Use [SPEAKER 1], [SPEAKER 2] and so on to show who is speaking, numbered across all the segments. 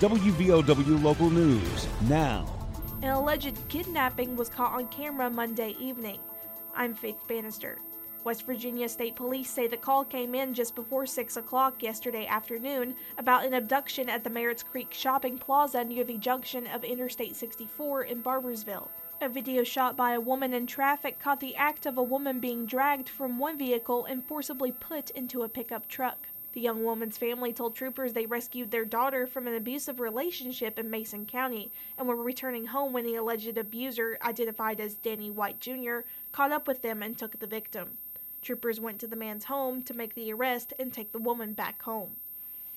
[SPEAKER 1] WVOW Local News now.
[SPEAKER 2] An alleged kidnapping was caught on camera Monday evening. I'm Faith Bannister. West Virginia State Police say the call came in just before 6 o'clock yesterday afternoon about an abduction at the Merritts Creek Shopping Plaza near the junction of Interstate 64 in Barboursville. A video shot by a woman in traffic caught the act of a woman being dragged from one vehicle and forcibly put into a pickup truck. The young woman's family told troopers they rescued their daughter from an abusive relationship in Mason County and were returning home when the alleged abuser, identified as Danny White Jr., caught up with them and took the victim. Troopers went to the man's home to make the arrest and take the woman back home.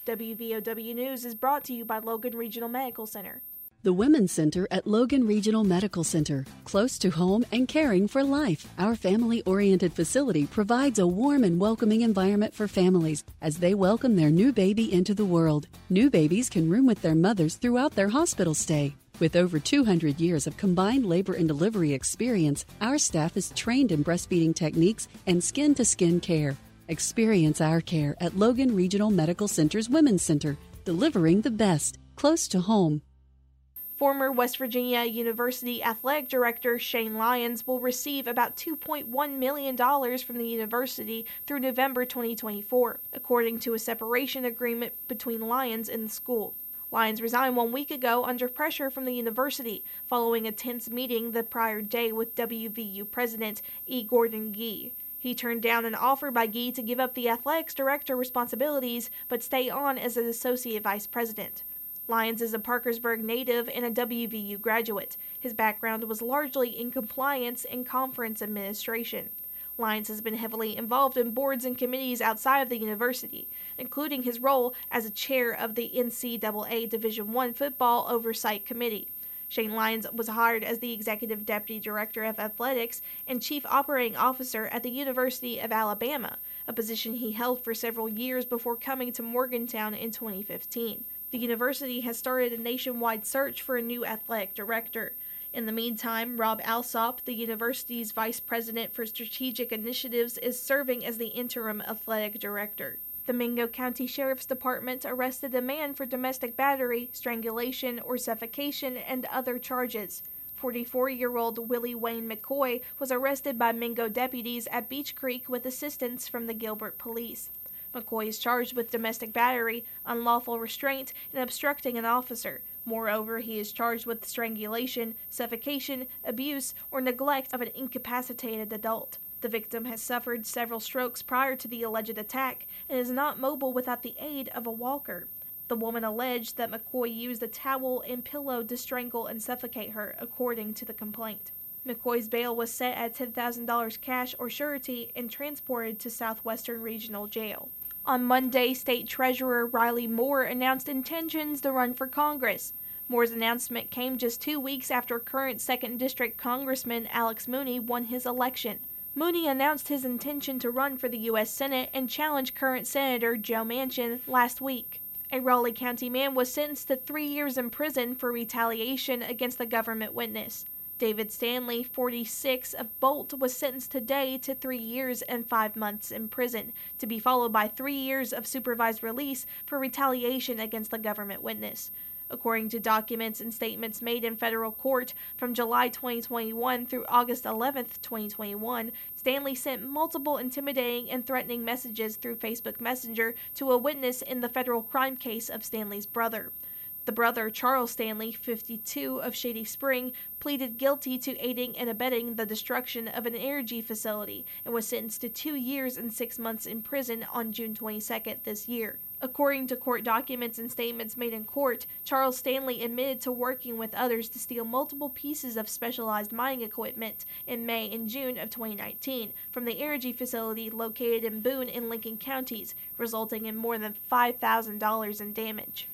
[SPEAKER 2] WVOW News is brought to you by Logan Regional Medical Center.
[SPEAKER 3] The Women's Center at Logan Regional Medical Center, close to home and caring for life. Our family oriented facility provides a warm and welcoming environment for families as they welcome their new baby into the world. New babies can room with their mothers throughout their hospital stay. With over 200 years of combined labor and delivery experience, our staff is trained in breastfeeding techniques and skin to skin care. Experience our care at Logan Regional Medical Center's Women's Center, delivering the best, close to home.
[SPEAKER 2] Former West Virginia University Athletic Director Shane Lyons will receive about $2.1 million from the university through November 2024, according to a separation agreement between Lyons and the school. Lyons resigned one week ago under pressure from the university following a tense meeting the prior day with WVU President E. Gordon Gee. He turned down an offer by Gee to give up the athletics director responsibilities but stay on as an associate vice president. Lyons is a Parkersburg native and a WVU graduate. His background was largely in compliance and conference administration. Lyons has been heavily involved in boards and committees outside of the university, including his role as a chair of the NCAA Division I Football Oversight Committee. Shane Lyons was hired as the Executive Deputy Director of Athletics and Chief Operating Officer at the University of Alabama, a position he held for several years before coming to Morgantown in 2015. The university has started a nationwide search for a new athletic director. In the meantime, Rob Alsop, the university's vice president for strategic initiatives, is serving as the interim athletic director. The Mingo County Sheriff's Department arrested a man for domestic battery, strangulation, or suffocation, and other charges. 44 year old Willie Wayne McCoy was arrested by Mingo deputies at Beech Creek with assistance from the Gilbert Police. McCoy is charged with domestic battery, unlawful restraint, and obstructing an officer. Moreover, he is charged with strangulation, suffocation, abuse, or neglect of an incapacitated adult. The victim has suffered several strokes prior to the alleged attack and is not mobile without the aid of a walker. The woman alleged that McCoy used a towel and pillow to strangle and suffocate her, according to the complaint. McCoy's bail was set at $10,000 cash or surety and transported to Southwestern Regional Jail. On Monday, State Treasurer Riley Moore announced intentions to run for Congress. Moore's announcement came just two weeks after current 2nd District Congressman Alex Mooney won his election. Mooney announced his intention to run for the U.S. Senate and challenge current Senator Joe Manchin last week. A Raleigh County man was sentenced to three years in prison for retaliation against a government witness. David Stanley, 46, of Bolt, was sentenced today to three years and five months in prison, to be followed by three years of supervised release for retaliation against the government witness. According to documents and statements made in federal court from July 2021 through August 11, 2021, Stanley sent multiple intimidating and threatening messages through Facebook Messenger to a witness in the federal crime case of Stanley's brother. The brother, Charles Stanley, 52, of Shady Spring, pleaded guilty to aiding and abetting the destruction of an energy facility and was sentenced to two years and six months in prison on June 22nd this year. According to court documents and statements made in court, Charles Stanley admitted to working with others to steal multiple pieces of specialized mining equipment in May and June of 2019 from the energy facility located in Boone and Lincoln counties, resulting in more than $5,000 in damage.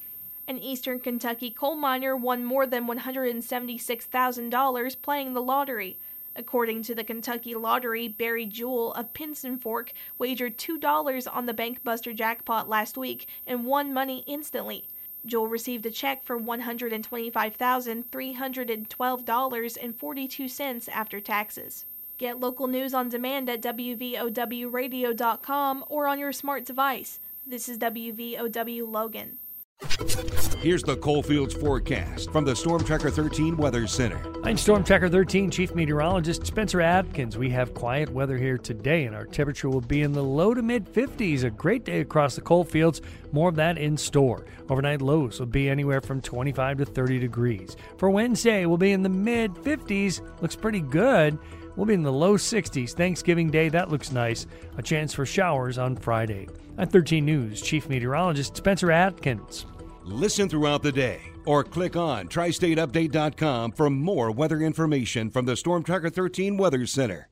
[SPEAKER 2] An eastern Kentucky coal miner won more than $176,000 playing the lottery. According to the Kentucky Lottery, Barry Jewell of Pinson Fork wagered $2 on the Bankbuster jackpot last week and won money instantly. Jewell received a check for $125,312.42 after taxes. Get local news on demand at WVOWradio.com or on your smart device. This is WVOW Logan.
[SPEAKER 1] Here's the Coalfields forecast from the Storm Tracker 13 Weather Center.
[SPEAKER 4] I'm Storm Tracker 13 Chief Meteorologist Spencer Atkins. We have quiet weather here today, and our temperature will be in the low to mid 50s. A great day across the coalfields. More of that in store. Overnight lows will be anywhere from 25 to 30 degrees. For Wednesday, we'll be in the mid 50s. Looks pretty good. We'll be in the low 60s. Thanksgiving Day, that looks nice. A chance for showers on Friday. At 13 News, Chief Meteorologist Spencer Atkins.
[SPEAKER 1] Listen throughout the day or click on tristateupdate.com for more weather information from the Storm Tracker 13 Weather Center.